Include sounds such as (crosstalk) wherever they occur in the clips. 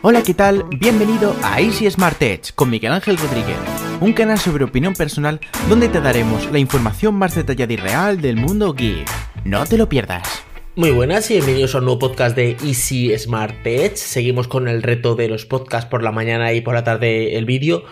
Hola, ¿qué tal? Bienvenido a Easy Smart Edge con Miguel Ángel Rodríguez, un canal sobre opinión personal donde te daremos la información más detallada y real del mundo geek. No te lo pierdas. Muy buenas y bienvenidos a un nuevo podcast de Easy Smart Edge. Seguimos con el reto de los podcasts por la mañana y por la tarde el vídeo.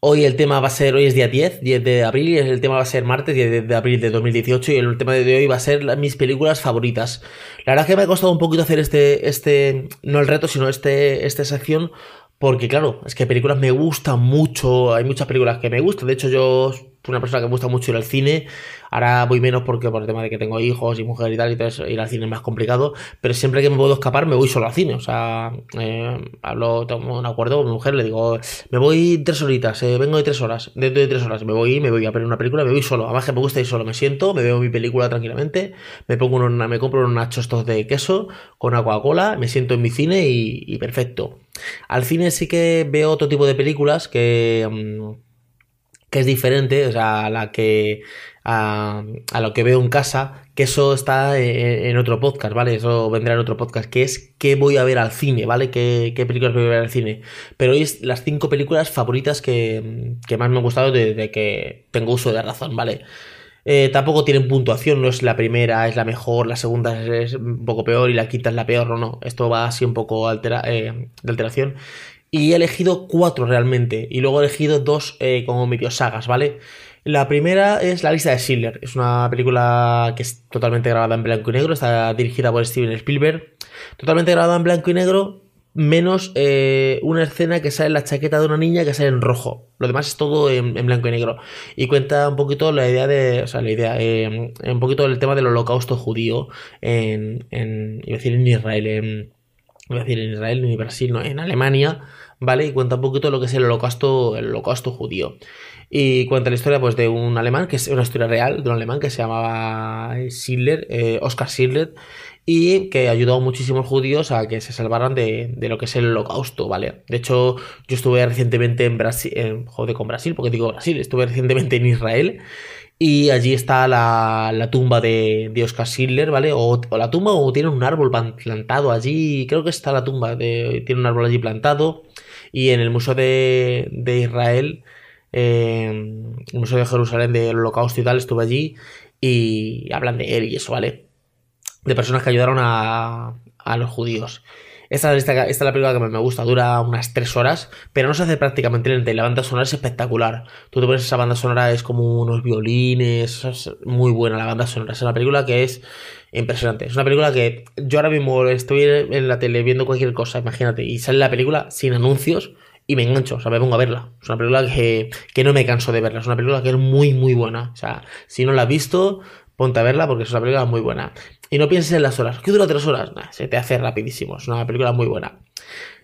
Hoy el tema va a ser, hoy es día 10, 10 de abril, y el tema va a ser martes 10 de abril de 2018 y el tema de hoy va a ser mis películas favoritas. La verdad que me ha costado un poquito hacer este, este, no el reto, sino este, esta sección, porque claro, es que películas me gustan mucho, hay muchas películas que me gustan, de hecho yo una persona que me gusta mucho ir al cine. Ahora voy menos porque por el tema de que tengo hijos y mujer y tal, y ir al cine es más complicado. Pero siempre que me puedo escapar, me voy solo al cine. O sea, eh, hablo, tengo un acuerdo con mi mujer, le digo, me voy tres horitas, eh, vengo de tres horas, dentro de tres horas me voy, me voy a ver una película, me voy solo. Además que me gusta ir solo, me siento, me veo mi película tranquilamente, me pongo una, me compro unos nachos de queso con una Coca-Cola, me siento en mi cine y, perfecto. Al cine sí que veo otro tipo de películas que. Mm, que es diferente, o sea, a la que a, lo que veo en casa, que eso está en, otro podcast, ¿vale? Eso vendrá en otro podcast, que es qué voy a ver al cine, ¿vale? ¿Qué, películas voy a ver al cine? Pero hoy es las cinco películas favoritas que, más me han gustado desde que tengo uso de razón, ¿vale? Eh, tampoco tienen puntuación, no es la primera, es la mejor, la segunda es, un poco peor y la quinta es la peor, no, no. Esto va así un poco eh, de alteración y he elegido cuatro realmente. Y luego he elegido dos eh, como medio sagas, ¿vale? La primera es La lista de Schindler. Es una película que es totalmente grabada en blanco y negro. Está dirigida por Steven Spielberg. Totalmente grabada en blanco y negro. Menos eh, una escena que sale en la chaqueta de una niña que sale en rojo. Lo demás es todo en, blanco y negro. Y cuenta un poquito la idea de. O sea, la idea. Eh, un poquito del tema del holocausto judío en. en decir en Israel. En, decir en Israel ni Brasil, no, en Alemania, ¿vale? Y cuenta un poquito lo que es el holocausto, el holocausto judío. Y cuenta la historia pues de un alemán, que es una historia real, de un alemán que se llamaba Schindler, eh, Oscar Schindler, y que ayudó a muchísimos judíos a que se salvaran de, de, lo que es el holocausto, ¿vale? De hecho, yo estuve recientemente en Brasil, joder con Brasil, porque digo Brasil, estuve recientemente en Israel y allí está la, la tusba de, de, Oscar Schindler, ¿vale? O, la tumba o tiene un árbol plantado allí. Creo que está la tumba, de, tiene un árbol allí plantado. Y en el Museo de, de Israel, eh, el Museo de Jerusalén del Holocausto y tal, estuve allí y hablan de él y eso, ¿vale? De personas que ayudaron a, a los judíos. Esta, esta, es la película que me gusta, dura unas 3 horas, pero no se hace prácticamente lenta y la banda sonora es espectacular. Tú te pones esa banda sonora, es como unos violines, es muy buena la banda sonora. Es una película que es impresionante. Es una película que yo ahora mismo estoy en la tele viendo cualquier cosa, imagínate, y sale la película sin anuncios y me engancho, o sea, me pongo a verla. Es una película que, que no me canso de verla, es una película que es muy, muy buena. O sea, si no la has visto, ponte a verla porque es una película muy buena. Y no pienses en las horas. ¿Qué dura tres horas? se te hace rapidísimo. Es una película muy buena.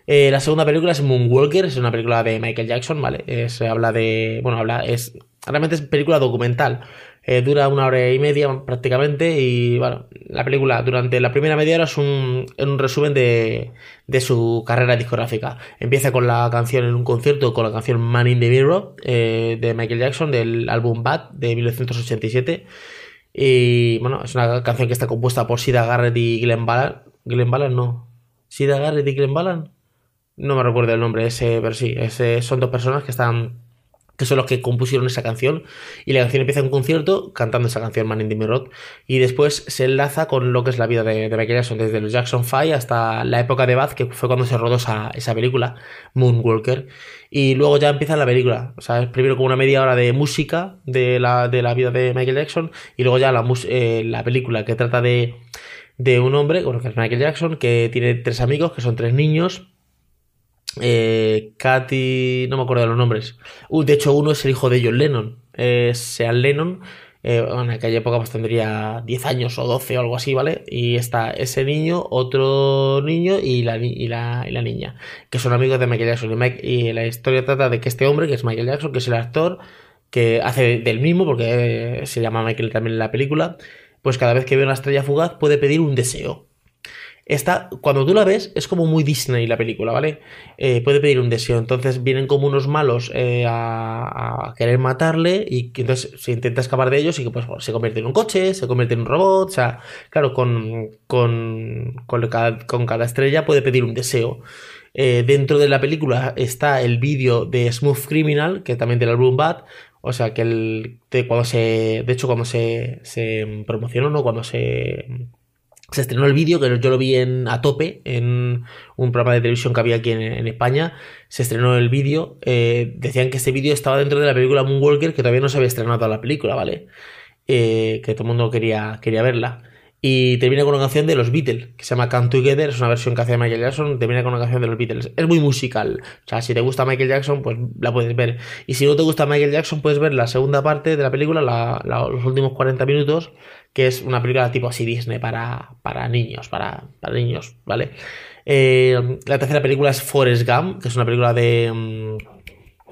Eh, la segunda película es Moonwalker, es una película de Michael Jackson, ¿vale? Se habla de. Bueno, habla. es Realmente es película documental. Eh, dura una hora y media prácticamente. Y bueno, la película durante la primera media hora es un, un resumen de, de, su carrera discográfica. Empieza con la canción en un concierto, con la canción Man in the Mirror eh, de Michael Jackson del álbum Bad de 1987. Y bueno, es una canción que está compuesta por Sida Garrett y Glenn Ballan. Glenn Ballan no. Sida Garrett y Glenn Ballan. No me recuerdo el nombre ese, pero sí, ese, son dos personas que están que son los que compusieron esa canción, y la canción empieza en un concierto cantando esa canción Man in the Mirror, y después se enlaza con lo que es la vida de, Michael Jackson, desde los Jackson 5 hasta la época de Bath, que fue cuando se rodó esa, esa película, Moonwalker, y luego ya empieza la película, o sea, primero como una media hora de música de la, de la vida de Michael Jackson, y luego ya la, eh, la película que trata de, de un hombre, bueno, que es Michael Jackson, que tiene tres amigos, que son tres niños, eh, Katy, no me acuerdo de los nombres. Uh, de hecho, uno es el hijo de John Lennon, es Sean Lennon. Eh, en aquella época pues tendría 10 años o 12 o algo así, ¿vale? Y está ese niño, otro niño y la, y y niña, que son amigos de Michael Jackson. Y, la historia trata de que este hombre, que es Michael Jackson, que es el actor, que hace del mismo, porque se llama Michael también en la película, pues cada vez que ve una estrella fugaz puede pedir un deseo. Está, cuando tú la ves, es como muy Disney la película, ¿vale? Eh, puede pedir un deseo. Entonces vienen como unos malos eh, a, querer matarle y entonces se intenta escapar de ellos y que pues se convierte en un coche, se convierte en un robot. O sea, claro, con, con, con, cada, estrella puede pedir un deseo. Eh, dentro de la película está el vídeo de Smooth Criminal, que también tiene el Bloom Bat. O sea, que el, cuando se. De hecho, cuando se, se promocionó, ¿no? Cuando se se estrenó el vídeo, que yo lo vi en, a tope en un programa de televisión que había aquí en, España. Se estrenó el vídeo. Eh, decían que este vídeo estaba dentro de la película Moonwalker, que todavía no se había estrenado la película, ¿vale? Eh, que todo el mundo quería, quería verla. Y termina con una canción de los Beatles, que se llama Come Together, es una versión que hace Michael Jackson, termina con una canción de los Beatles. Es muy musical. O sea, si te gusta Michael Jackson, pues la puedes ver. Y si no te gusta Michael Jackson, puedes ver la segunda parte de la película, los últimos 40 minutos, que es una película tipo así Disney para, para niños, para, para niños, ¿vale? Eh, la tercera película es Forrest Gump, que es una película de... Mm,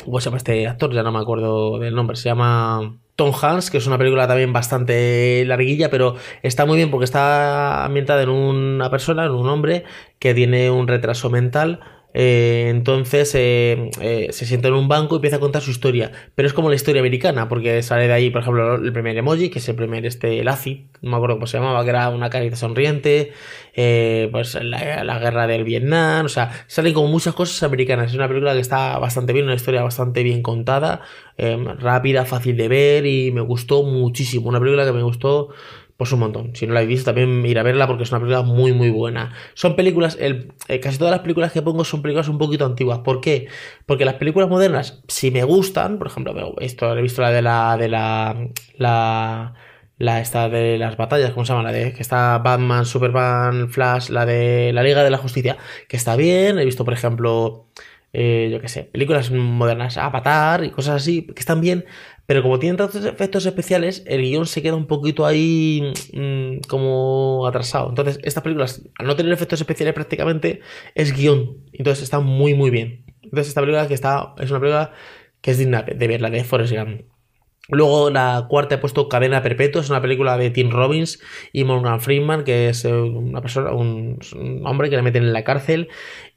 ¿Cómo se llama este actor? Ya no me acuerdo del nombre. Se llama... Tom Hanks, que es una película también bastante larguilla, pero está muy bien porque está ambientada en una persona, en un hombre que tiene un retraso mental eh, entonces eh, eh, se sienta en un banco y empieza a contar su historia. Pero es como la historia americana, porque sale de ahí, por ejemplo, el primer emoji, que es el primer, este, el ACI, no me acuerdo cómo se llamaba, que era una carita sonriente, pues la, guerra del Vietnam, o sea, salen como muchas cosas americanas. Es una película que está bastante bien, una historia bastante bien contada, rápida, fácil de ver y me gustó muchísimo. Una película que me gustó pues un montón. Si no la habéis visto, también ir a verla porque es una película muy, muy buena. Son películas, el, eh, casi todas las películas que pongo son películas un poquito antiguas. ¿Por qué? Porque las películas modernas, si me gustan, por ejemplo, esto, he visto la de la, de la, la, la esta de las batallas, ¿cómo se llama? La de que está Batman, Superman, Flash, la de la Liga de la Justicia, que está bien. He visto, por ejemplo, eh, yo qué sé, películas modernas, Avatar y cosas así, que están bien, pero como tienen tantos efectos especiales, el guion se queda un poquito ahí mm, como atrasado. Entonces, estas películas, al no tener efectos especiales prácticamente, es guion. Entonces está muy, muy bien. Entonces, esta película que está, es una película que es digna de ver, la de Forrest Gump. Luego la cuarta he puesto Cadena Perpetua, es una película de Tim Robbins y Morgan Freeman, que es eh, una persona, un, hombre que le meten en la cárcel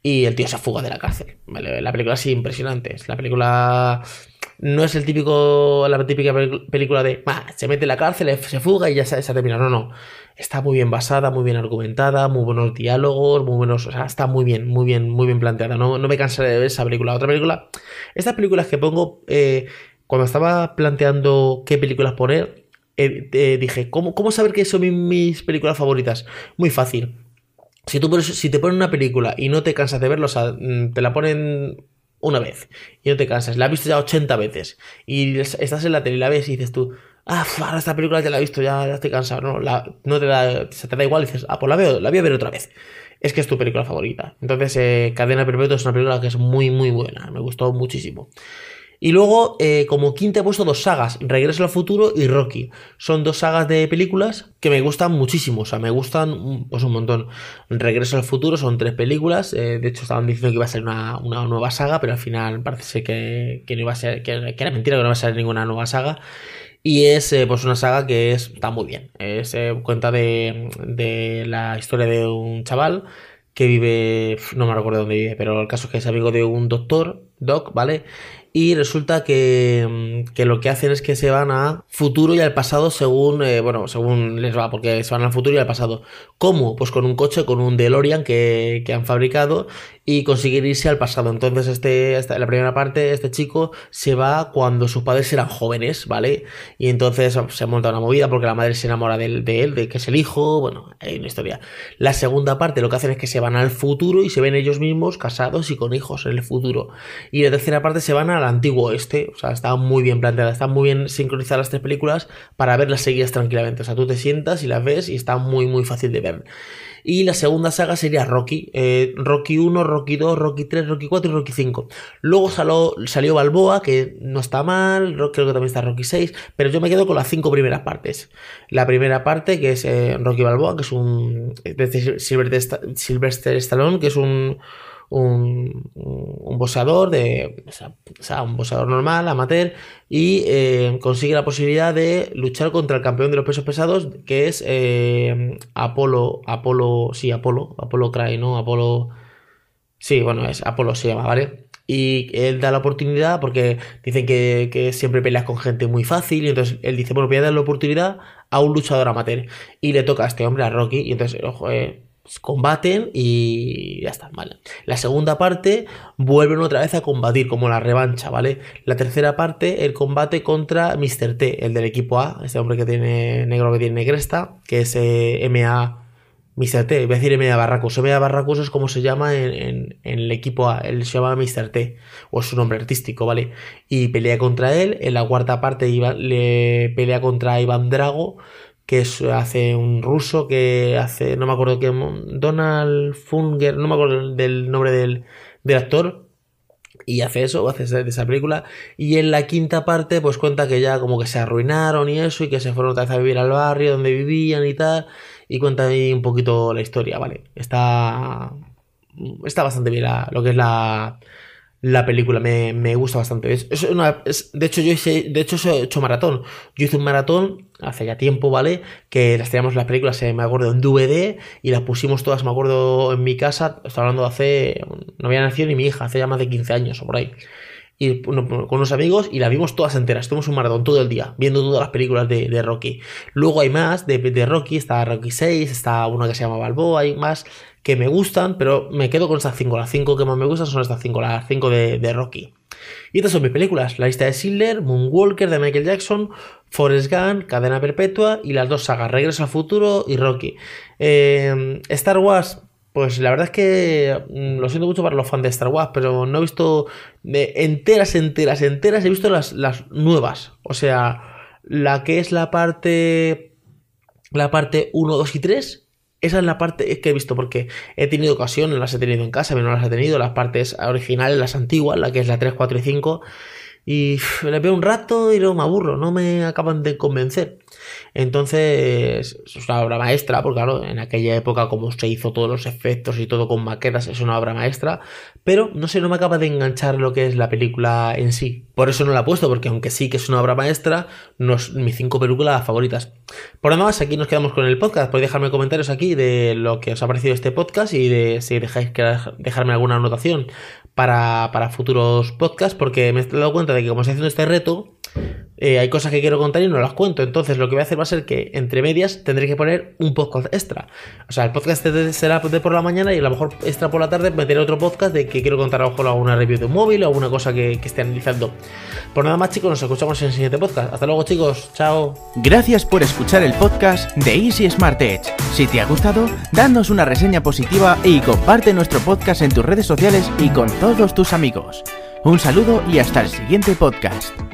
y el tío se fuga de la cárcel. La película es impresionante. Es la película no es el típico, la típica película de se mete en la cárcel, se fuga y ya se, se termina. No, no. Está muy bien basada, muy bien argumentada, muy buenos diálogos, muy buenos. O sea, está muy bien, muy bien, muy bien planteada. No, no me cansaré de ver esa película. Otra película. Estas películas que pongo. Eh, cuando estaba planteando qué películas poner, eh, eh, dije, ¿cómo, ¿cómo saber que son mis películas favoritas? Muy fácil. Si, tú si te ponen una película y no te cansas de verla, o sea, mm, te la ponen una vez y no te cansas, la has visto ya 80 veces y estás en la tele y la ves y dices tú, ah, esta película ya la he visto, ya, estoy cansado, no, no te da, se te da igual y dices, ah, pues la veo, la voy a ver otra vez. Es que es tu película favorita. Entonces, eh, Cadena Perpetua es una película que es muy, muy buena, me gustó muchísimo. Y luego, eh, como quinta he puesto dos sagas, Regreso al futuro y Rocky. Son dos sagas de películas que me gustan muchísimo, o sea, me gustan pues un montón. Regreso al futuro son tres películas, eh, de hecho estaban diciendo que iba a ser una, nueva saga, pero al final parece que, que no iba a ser, que, era mentira que no iba a ser ninguna nueva saga. Y es eh, pues una saga que es, está muy bien. Es cuenta de, de la historia de un chaval que vive, no me recuerdo dónde vive, pero el caso es que es amigo de un doctor, Doc, ¿vale? Y resulta que, mm, que, lo que hacen es que se van a futuro y al pasado según, eh, bueno, según les va, porque se van al futuro y al pasado. ¿Cómo? Pues con un coche, con un DeLorean que, que han fabricado y conseguir irse al pasado. Entonces, este, esta, la primera parte, este chico se va cuando sus padres eran jóvenes, ¿vale? Y entonces se monta una movida porque la madre se enamora de, él, de que es el hijo, bueno, hay una historia. La segunda parte lo que hacen es que se van al futuro y se ven ellos mismos casados y con hijos en el futuro. Y la tercera parte se van al antiguo este, o sea, está muy bien planteada, están muy bien sincronizadas las tres películas para verlas seguidas tranquilamente. O sea, tú te sientas y las ves y está muy, muy fácil de ver. Y la segunda saga sería Rocky. Eh, Rocky 1, Rocky 2, Rocky 3, Rocky 4 y Rocky 5. Luego salió, salió Balboa, que no está mal. Creo que también está Rocky 6. Pero yo me quedo con las cinco primeras partes. La primera parte, que es eh, Rocky Balboa, que es un. de Sylvester Stallone, que es un un, un boxeador de o sea, un boxeador normal, amateur, y eh, consigue la posibilidad de luchar contra el campeón de los pesos pesados, que es eh, Apolo, Apolo sí, Apolo, Apolo Cry, ¿no? Apolo, sí, bueno, es Apolo se llama, ¿vale? Y él da la oportunidad porque dicen que, que siempre peleas con gente muy fácil. Y entonces él dice, bueno, voy a dar la oportunidad a un luchador amateur. Y le toca a este hombre, a Rocky. Y entonces, ojo, eh, combaten y ya está, ¿vale? La segunda parte vuelven otra vez a combatir, como la revancha, ¿vale? La tercera parte, el combate contra Mr. T, el del equipo A, este hombre que tiene negro que tiene cresta, que es eh, MA Mr. T, voy a decir MA Barracus. MA Barracus es como se llama en, el equipo A, él se llama Mr. T, o es su nombre artístico, ¿vale? Y pelea contra él, en la cuarta parte le pelea contra Iván Drago, que hace un ruso que hace, no me acuerdo qué, Donald Funger, no me acuerdo del nombre del, actor, y hace eso, hace esa, película, y en la quinta parte pues cuenta que ya como que se arruinaron y eso, y que se fueron otra vez a vivir al barrio donde vivían y tal, y cuenta ahí un poquito la historia, ¿vale? Está, está bastante bien lo que es la, la película, me, me gusta bastante. Es, de hecho, yo hice, de hecho, he hecho maratón. Yo hice un maratón hace ya tiempo, ¿vale? Que las teníamos las películas, me acuerdo, en DVD y las pusimos todas, me acuerdo, en mi casa. Estoy hablando de hace. No había nacido ni mi hija, hace ya más de 15 años o por ahí. Y con unos amigos y las vimos todas enteras. Tuvimos un maratón todo el día, viendo todas las películas de, Rocky. Luego hay más de, de, Rocky, está Rocky 6, está una que se llama Balboa, hay más que me gustan, pero me quedo con estas 5. Las 5 que más me gustan son estas 5, las 5 de, Rocky. Y estas son mis películas: La lista de Schindler, Moonwalker de Michael Jackson, Forrest Gump, Cadena Perpetua y las dos sagas, Regreso al Futuro y Rocky. Eh, Star Wars, pues la verdad es que mm, lo siento mucho para los fans de Star Wars, pero no he visto enteras, enteras, enteras. He visto las, las nuevas. O sea, la que es la parte. La parte 1, 2 y 3 esa es la parte que he visto porque he tenido ocasión, las he tenido en casa, pero no las he tenido, las partes originales, las antiguas, la que es la 3, 4 y 5. Y (laughs) le veo un rato y luego me aburro, no me acaban de convencer. Entonces, es una obra maestra, porque claro, en aquella época, como se hizo todos los efectos y todo con maquetas, es una obra maestra. Pero no sé, no me acaba de enganchar lo que es la película en sí. Por eso no la he puesto, porque aunque sí que es una obra maestra, no es mis cinco películas favoritas. Por lo demás, aquí nos quedamos con el podcast. Podéis dejarme comentarios aquí de lo que os ha parecido este podcast y de si dejáis que dejarme alguna anotación para, para futuros podcasts, porque me he dado cuenta de que como estoy haciendo este reto, eh, hay cosas que quiero contar y no las cuento. Entonces, lo que voy a hacer va a ser que entre medias tendré que poner un podcast extra. O sea, el podcast será de por la mañana y a lo mejor extra por la tarde meteré otro podcast de que quiero contar a lo mejor alguna review de un móvil o alguna cosa que, que esté analizando. Por nada más, chicos, nos escuchamos en el siguiente podcast. Hasta luego, chicos. Chao. Gracias por escuchar el podcast de Easy Smart Edge. Si te ha gustado, danos una reseña positiva y comparte nuestro podcast en tus redes sociales y con todos tus amigos. Un saludo y hasta el siguiente podcast.